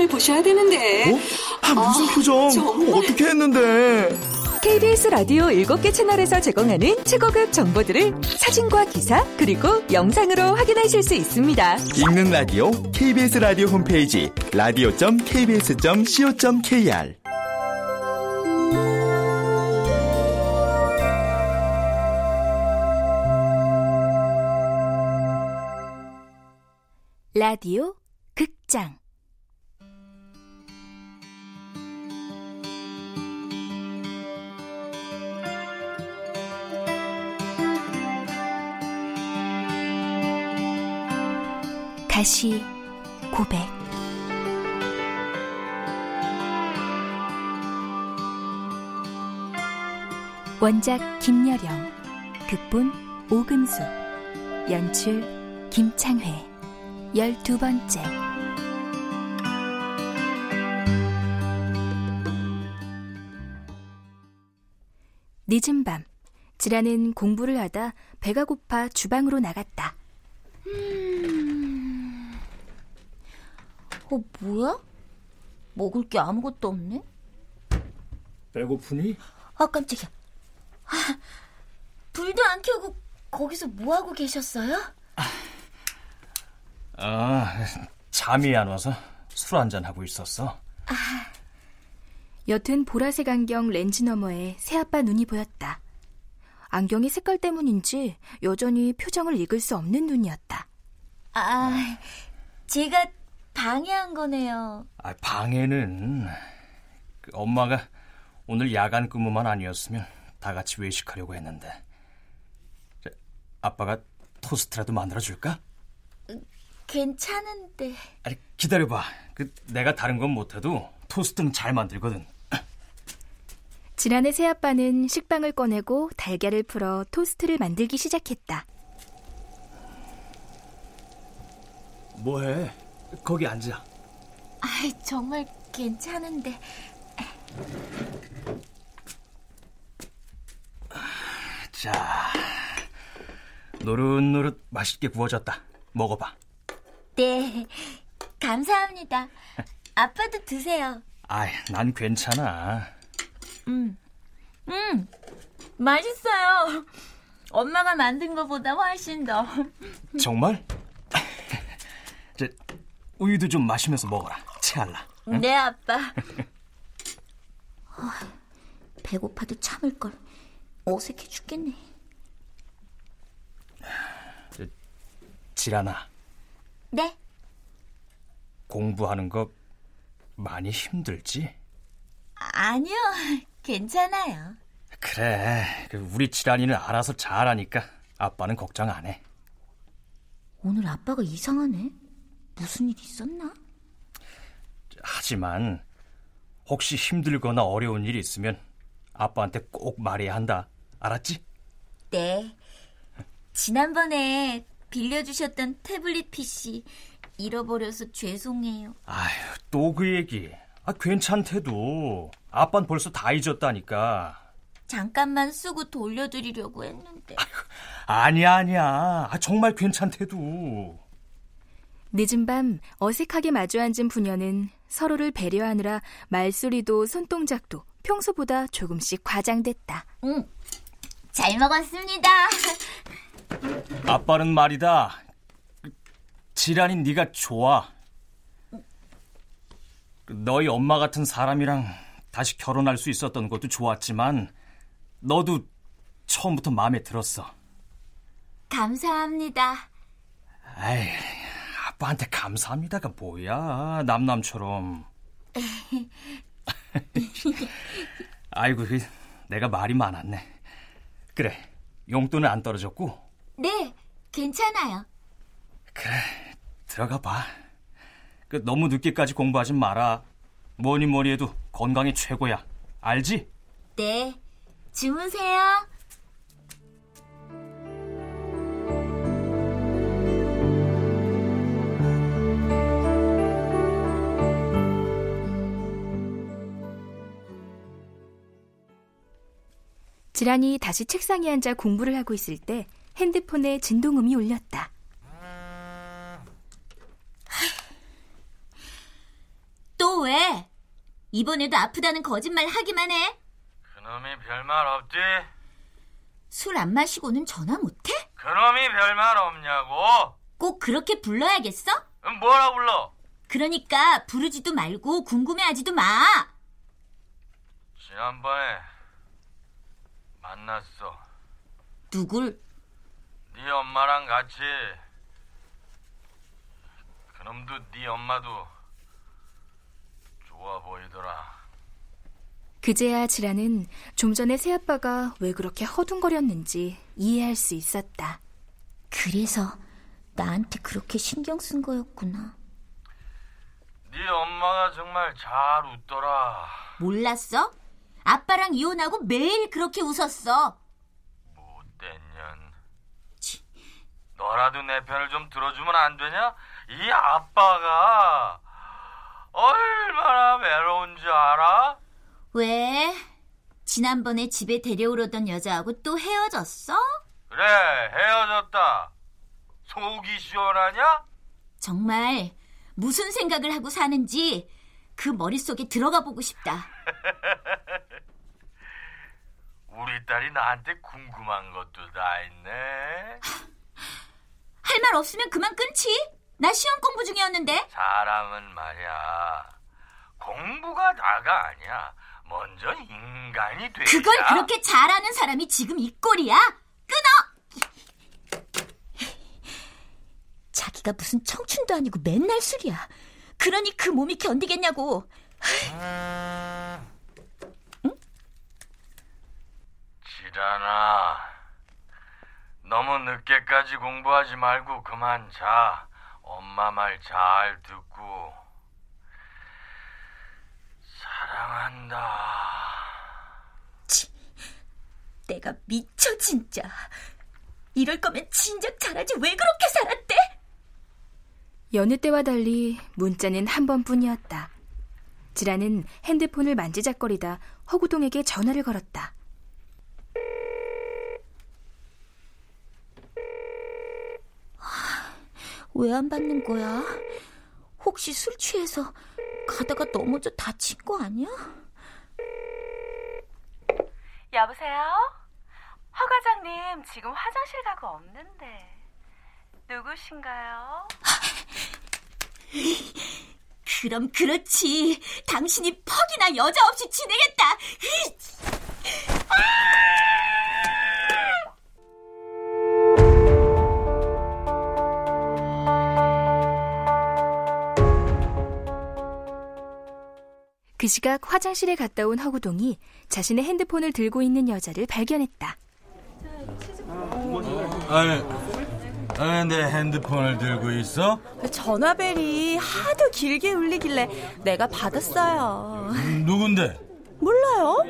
표정을 보셔야 되는데. 어? 아, 무슨 아, 표정? 정말... 어떻게 했는데? KBS 라디오 7개 채널에서 제공하는 최고급 정보들을 사진과 기사 그리고 영상으로 확인하실 수 있습니다. 읽는 라디오 KBS 라디오 홈페이지 라디오.kbs.co.kr 라디오 극장 다시 고백 원작 김여령 극본 오금수 연출 김창회 열두 번째 늦은 밤 지라는 공부를 하다 배가 고파 주방으로 나갔다. 어, 뭐야? 먹을 게 아무것도 없네? 배고프니? 아, 깜짝이야. 아, 불도 안 켜고 거기서 뭐 하고 계셨어요? 아, 아, 잠이 안 와서 술 한잔 하고 있었어. 아. 옅은 보라색 안경 렌즈 너머에 새아빠 눈이 보였다. 안경의 색깔 때문인지 여전히 표정을 읽을 수 없는 눈이었다. 아, 제가 방해한 거네요. 아, 방해는 그 엄마가 오늘 야간 근무만 아니었으면 다 같이 외식하려고 했는데. 아빠가 토스트라도 만들어 줄까? 괜찮은데. 아니, 기다려봐. 그, 내가 다른 건 못해도 토스트는 잘 만들거든. 지난해 새아빠는 식빵을 꺼내고 달걀을 풀어 토스트를 만들기 시작했다. 뭐해? 거기 앉아. 아이, 정말 괜찮은데. 자, 노릇노릇 맛있게 구워졌다. 먹어봐. 네, 감사합니다. 아빠도 드세요. 아이, 난 괜찮아. 음, 음, 맛있어요. 엄마가 만든 것보다 훨씬 더. 정말? 저, 우유도 좀 마시면서 먹어라. 체할라. 응? 네, 아빠. 어, 배고파도 참을 걸. 어색해 죽겠네. 저, 지라나. 네. 공부하는 거 많이 힘들지? 아니요, 괜찮아요. 그래, 그 우리 지란이는 알아서 잘하니까 아빠는 걱정 안 해. 오늘 아빠가 이상하네. 무슨 일 있었나? 하지만 혹시 힘들거나 어려운 일이 있으면 아빠한테 꼭 말해야 한다. 알았지? 네. 지난번에 빌려주셨던 태블릿 PC 잃어버려서 죄송해요. 아휴, 또 그 얘기. 아, 괜찮대도. 아빤 벌써 다 잊었다니까. 잠깐만 쓰고 돌려드리려고 했는데. 아휴, 아니야, 아니야. 아, 정말 괜찮대도. 늦은 밤 어색하게 마주 앉은 부녀는 서로를 배려하느라 말소리도 손동작도 평소보다 조금씩 과장됐다. 응, 잘 먹었습니다. 아빠는 말이다. 지란이 네가 좋아. 너희 엄마 같은 사람이랑 다시 결혼할 수 있었던 것도 좋았지만 너도 처음부터 마음에 들었어. 감사합니다. 아이, 아빠한테 감사합니다가 뭐야, 남남처럼. 아이고, 그, 내가 말이 많았네. 그래, 용돈은 안 떨어졌고? 네, 괜찮아요. 그래, 들어가 봐. 그 너무 늦게까지 공부하지 마라. 뭐니 뭐니 해도 건강이 최고야. 알지? 네. 주무세요. 지란이 다시 책상에 앉아 공부를 하고 있을 때 핸드폰에 진동음이 울렸다. 이번에도 아프다는 거짓말 하기만 해. 그놈이 별말 없지? 술 안 마시고는 전화 못해? 그놈이 별말 없냐고? 꼭 그렇게 불러야겠어? 음, 뭐라 불러? 그러니까 부르지도 말고 궁금해하지도 마. 지난번에 만났어. 누굴? 네 엄마랑 같이. 그놈도 네 엄마도 좋아 보이더라. 그제야 지라는 좀 전에 새아빠가 왜 그렇게 허둥거렸는지 이해할 수 있었다. 그래서 나한테 그렇게 신경 쓴 거였구나. 네 엄마가 정말 잘 웃더라. 몰랐어? 아빠랑 이혼하고 매일 그렇게 웃었어. 못된 년. 너라도 내 편을 좀 들어주면 안 되냐? 이 아빠가 얼마나 외로운지 알아? 왜? 지난번에 집에 데려오려던 여자하고 또 헤어졌어? 그래, 헤어졌다. 속이 시원하냐? 정말 무슨 생각을 하고 사는지 그 머릿속에 들어가 보고 싶다. 딸이 나한테 궁금한 것도 다 있네. 할 말 없으면 그만 끊지. 나 시험 공부 중이었는데. 사람은 말이야. 공부가 다가 아니야. 먼저 인간이 돼야. 그걸 그렇게 잘하는 사람이 지금 이 꼴이야? 끊어! 자기가 무슨 청춘도 아니고 맨날 술이야. 그러니 그 몸이 견디겠냐고. 지란아. 너무 늦게까지 공부하지 말고 그만 자. 엄마 말 잘 듣고. 사랑한다. 내가 미쳐 진짜. 이럴 거면 진작 잘하지 왜 그렇게 살았대? 여느 때와 달리 문자는 한 번뿐이었다. 지라는 핸드폰을 만지작거리다 허구동에게 전화를 걸었다. 왜 안 받는 거야? 혹시 술 취해서 가다가 넘어져 다친 거 아니야? 여보세요? 허 과장님 지금 화장실 가고 없는데 누구신가요? 그럼 그렇지. 당신이 퍽이나 여자 없이 지내겠다. 그 시각 화장실에 갔다 온 허구동이 자신의 핸드폰을 들고 있는 여자를 발견했다. 아니, 아니, 내 핸드폰을 들고 있어? 전화벨이 하도 길게 울리길래 내가 받았어요. 누군데? 몰라요?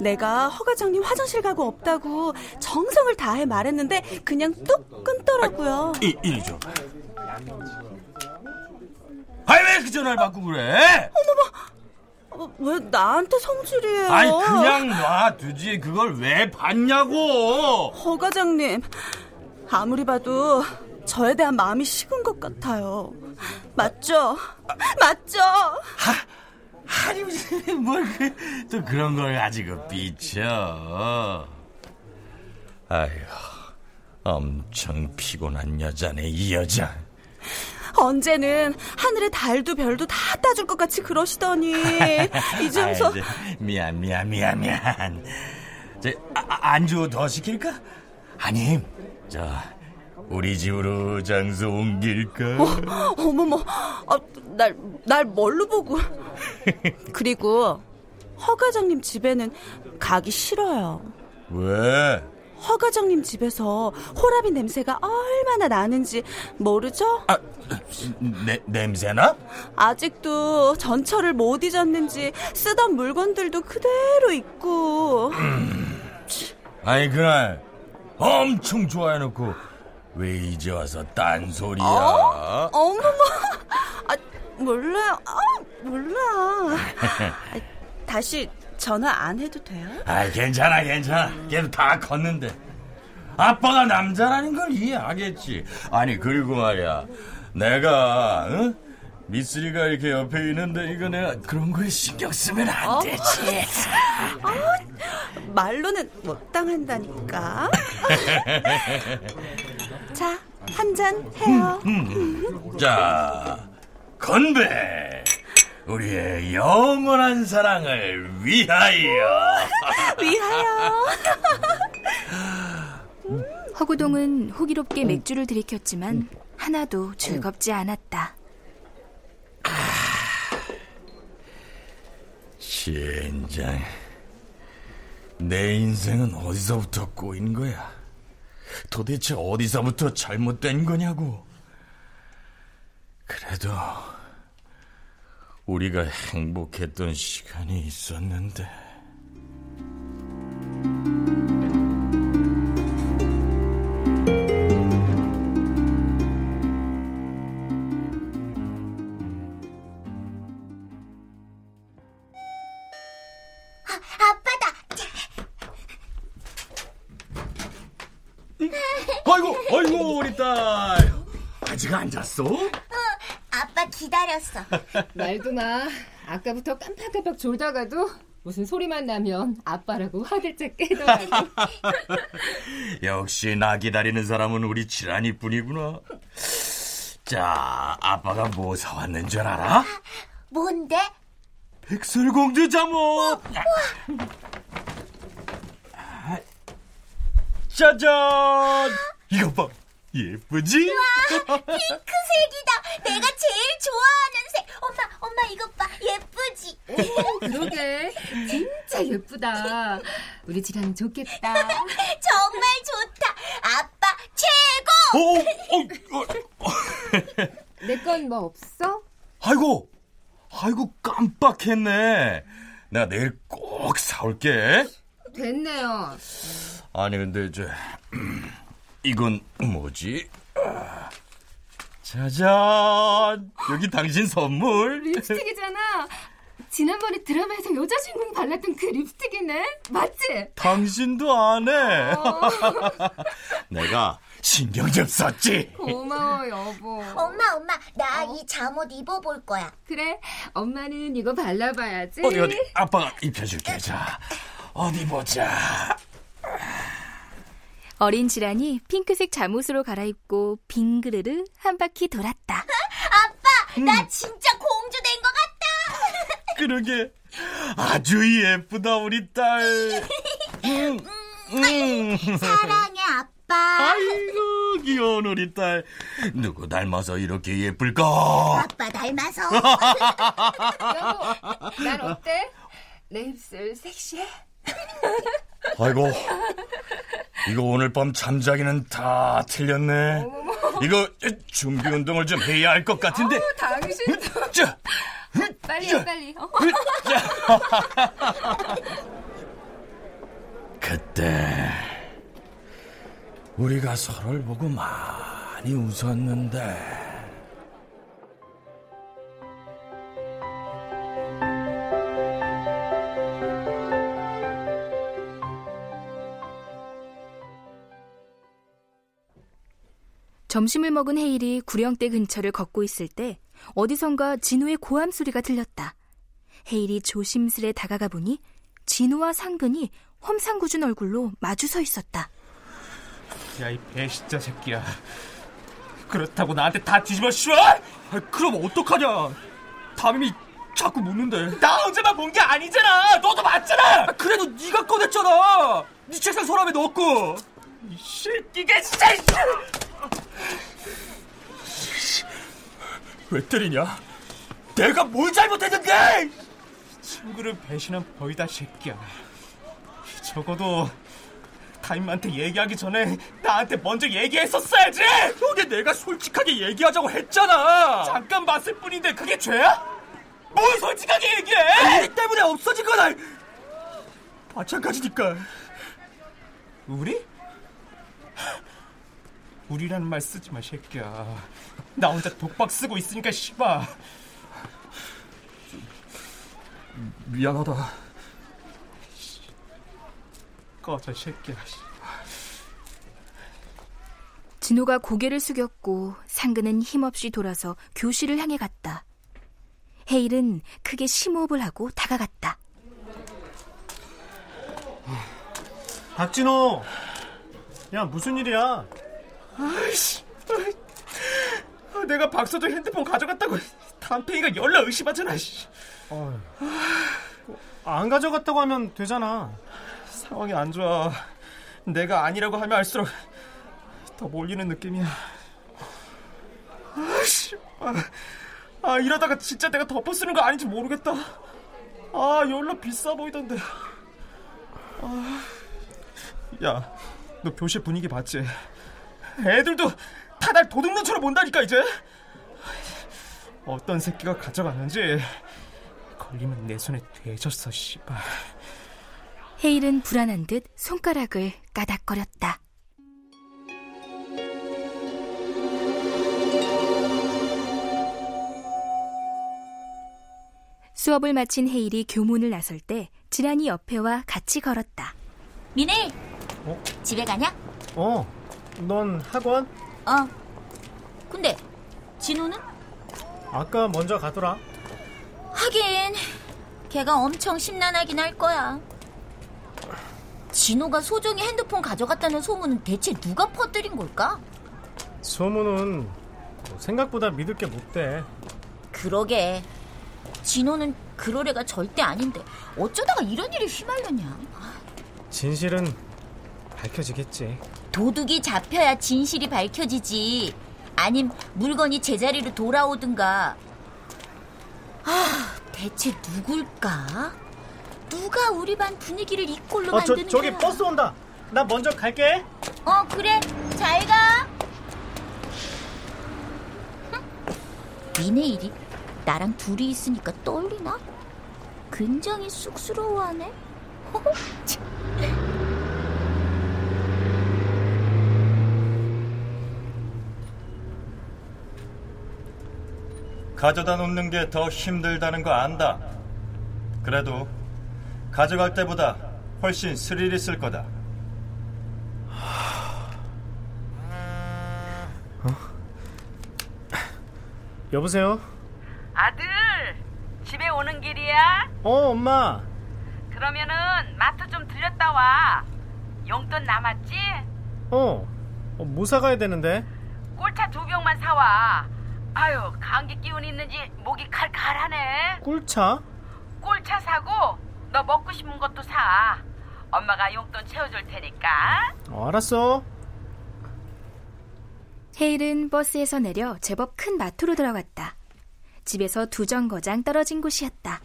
내가 허 과장님 화장실 가고 없다고 정성을 다해 말했는데 그냥 뚝 끊더라고요. 이, 이리 줘. 아니, 왜 그 전화를 받고 그래? 어, 왜 나한테 성질이에요? 아니, 그냥 놔두지. 그걸 왜 받냐고! 허 과장님 아무리 봐도 저에 대한 마음이 식은 것 같아요. 맞죠? 맞죠? 아니, 무슨, 뭘, 그, 또 그런 걸 가지고 삐쳐. 아휴, 엄청 피곤한 여자네, 이 여자. 언제는 하늘의 달도 별도 다 따줄 것 같이 그러시더니 저, 미안, 미안, 미안, 미안. 저, 아, 아, 안주 더 시킬까? 아님, 저, 우리 집으로 장소 옮길까? 어머머, 아, 날, 날 뭘로 보고. 그리고 허 과장님 집에는 가기 싫어요. 왜? 허 과장님 집에서 호라비 냄새가 얼마나 나는지 모르죠? 아, 내, 냄새나? 아직도 전철을 못 잊었는지 쓰던 물건들도 그대로 있고. 아니, 그날 엄청 좋아해놓고 왜 이제 와서 딴소리야? 어? 어머머, 아, 몰라요. 아, 몰라. 아, 다시 전화 안 해도 돼요? 아, 괜찮아, 괜찮아. 걔도 다 컸는데. 아빠가 남자라는 걸 이해하겠지. 아니, 그리고 말이야. 내가, 응? 미쓰리가 이렇게 옆에 있는데 이거 내가 그런 거에 신경 쓰면 안 어? 되지. 말로는 못 당한다니까. 자, 한 잔 해요. 자, 건배! 우리의 영원한 사랑을 위하여! 위하여. 허구동은 호기롭게 맥주를 들이켰지만 하나도 즐겁지 않았다. 젠장. 내 인생은 어디서부터 꼬인 거야? 도대체 어디서부터 잘못된 거냐고? 그래도 우리가 행복했던 시간이 있었는데. 기다렸어. 말도 마. 아까부터 깜빡깜빡 졸다가도 무슨 소리만 나면 아빠라고 화들짝 깨더라고. 역시 나 기다리는 사람은 우리 지란이 뿐이구나. 자, 아빠가 뭐 사왔는 줄 알아? 뭔데? 백설공주 잠옷. 짜잔! 이거 봐, 예쁘지? 핑크색이다. 내가 제일 좋아하는 색. 엄마, 엄마 이것 봐. 예쁘지? 그러게. 진짜 예쁘다. 우리 지랑 좋겠다. 정말 좋다. 아빠 최고. 어, 어, 어. 내건 뭐 없어? 아이고, 아이고 깜빡했네. 내가 내일 꼭 사올게. 됐네요. 아니 근데 저 이건 뭐지? 아, 짜잔 여기 당신 선물 립스틱이잖아. 지난번에 드라마에서 여자 주인공 발랐던 그 립스틱이네. 맞지? 당신도 안 해. 내가 신경 좀 썼지. 고마워 여보. 엄마, 엄마, 나 이 잠옷 입어볼 거야. 그래. 엄마는 이거 발라봐야지. 어디 어디 아빠가 입혀줄게. 자 어디 보자. 어린 지란이 핑크색 잠옷으로 갈아입고 빙그르르 한 바퀴 돌았다. 아빠, 나 진짜 공주 된 것 같다. 그러게 아주 예쁘다 우리 딸. 음, 음. 사랑해, 아빠. 아이고 귀여운 우리 딸. 누구 닮아서 이렇게 예쁠까? 아빠 닮아서. 여보, 난 어때? 내 입술 섹시해? 아이고, 이거 오늘 밤 잠자기는 다 틀렸네. 이거 준비 운동을 좀 해야 할 것 같은데. 당신도 자, 빨리 해 빨리. 어? 그때 우리가 서로를 보고 많이 웃었는데. 점심을 먹은 헤일이 구령대 근처를 걷고 있을 때 어디선가 진우의 고함 소리가 들렸다. 헤일이 조심스레 다가가 보니 진우와 상근이 험상궂은 얼굴로 마주 서 있었다. 야, 이 배신자 새끼야. 그렇다고 나한테 다 뒤집어 씌워? 아, 그럼 어떡하냐? 담임이 자꾸 묻는데. 나 언제만 본 게 아니잖아. 너도 봤잖아. 그래도 네가 꺼냈잖아. 네 책상 서랍에 넣었고. 이 새끼가 진짜. 왜 때리냐? 내가 뭘 잘못했는데? 친구를 배신한 벌이다 새끼야. 적어도 타임한테 얘기하기 전에 나한테 먼저 얘기했었어야지. 여기 내가 솔직하게 얘기하자고 했잖아. 잠깐 봤을 뿐인데 그게 죄야? 뭘 솔직하게 얘기해? 우리 때문에 없어진 거다. 마찬가지니까. 우리? 우리라는 말 쓰지 마, 새끼야. 나 혼자 독박 쓰고 있으니까 씨발. 미안하다. 꺼져, 새끼야. 진우가 고개를 숙였고 상근은 힘없이 돌아서 교실을 향해 갔다. 헤일은 크게 심호흡을 하고 다가갔다. 박진호! 야, 무슨 일이야? 아이씨. 내가 박서도 핸드폰 가져갔다고 담팽이가 열나 의심하잖아. 씨. 어, 안 가져갔다고 하면 되잖아. 상황이 안 좋아. 내가 아니라고 하면 알수록 더 몰리는 느낌이야. 아씨, 아, 아, 이러다가 진짜 내가 덮어 쓰는 거 아닌지 모르겠다. 아 연락 비싸 보이던데. 아, 야, 너 교실 분위기 봤지? 애들도 다 날 도둑놈처럼 본다니까 이제. 어떤 새끼가 가져갔는지 걸리면 내 손에 되졌어, 씨발. 헤일은 불안한 듯 손가락을 까닥거렸다. 수업을 마친 헤일이 교문을 나설 때 지란이 옆에와 같이 걸었다. 미네, 어? 집에 가냐? 어, 넌 학원? 어. 근데 진호는? 아까 먼저 가더라. 하긴 걔가 엄청 심란하긴 할 거야. 진호가 소정이 핸드폰 가져갔다는 소문은 대체 누가 퍼뜨린 걸까? 소문은 뭐 생각보다 믿을 게 못 돼. 그러게. 진호는 그럴 애가 절대 아닌데 어쩌다가 이런 일에 휘말렸냐. 진실은 밝혀지겠지. 도둑이 잡혀야 진실이 밝혀지지. 아님 물건이 제자리로 돌아오든가. 아, 대체 누굴까? 누가 우리 반 분위기를 이꼴로 어, 저, 만드는 저기 거야? 버스 온다. 나 먼저 갈게. 어, 그래. 잘 가. 니네 일이 나랑 둘이 있으니까 떨리나? 굉장히 쑥스러워하네. 가져다 놓는 게 더 힘들다는 거 안다. 그래도 가져갈 때보다 훨씬 스릴 있을 거다. 여보세요? 아들, 집에 오는 길이야? 어, 엄마. 그러면은 마트 좀 들렸다 와. 용돈 남았지? 어, 어, 뭐 사가야 되는데? 꿀차 두 병만 사와. 아유, 감기 기운 있는지 목이 칼칼하네. 꿀차? 꿀차 사고 너 먹고 싶은 것도 사. 엄마가 용돈 채워줄 테니까. 어, 알았어. 헤일은 버스에서 내려 제법 큰 마트로 들어갔다. 집에서 두 정거장 떨어진 곳이었다.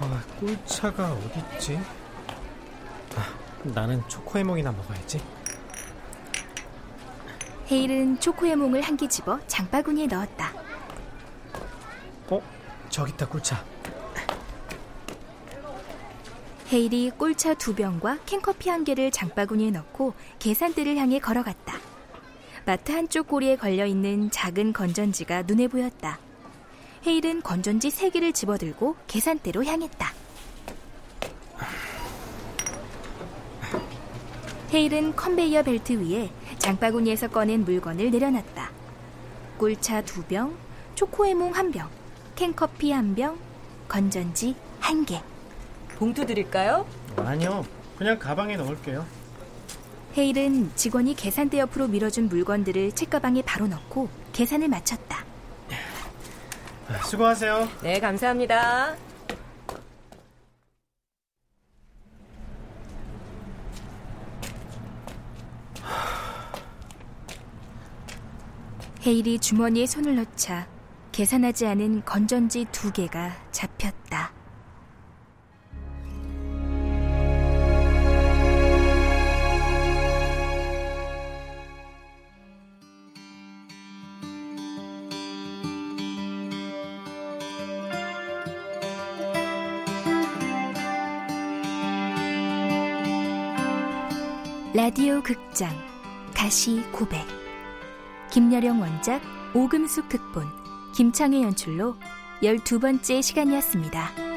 아, 꿀차가 어딨지? 아, 나는 초코해몽이나 먹어야지. 헤일은 초코해몽을 한 개 집어 장바구니에 넣었다. 어? 저기 있다, 꿀차. 헤일이 꿀차 두 병과 캔커피 한 개를 장바구니에 넣고 계산대를 향해 걸어갔다. 마트 한쪽 고리에 걸려 있는 작은 건전지가 눈에 보였다. 헤일은 건전지 세 개를 집어들고 계산대로 향했다. 헤일은 컨베이어 벨트 위에 장바구니에서 꺼낸 물건을 내려놨다. 꿀차 두 병, 초코에몽 한 병, 캔커피 한 병, 건전지 한 개. 봉투 드릴까요? 아니요, 그냥 가방에 넣을게요. 헤일은 직원이 계산대 옆으로 밀어준 물건들을 책가방에 바로 넣고 계산을 마쳤다. 수고하세요. 네, 감사합니다. 헤일이 주머니에 손을 넣자 계산하지 않은 건전지 두 개가 잡혔다. 라디오 극장 가시 고백 김여령 원작 오금숙 극본 김창의 연출로 12번째 시간이었습니다.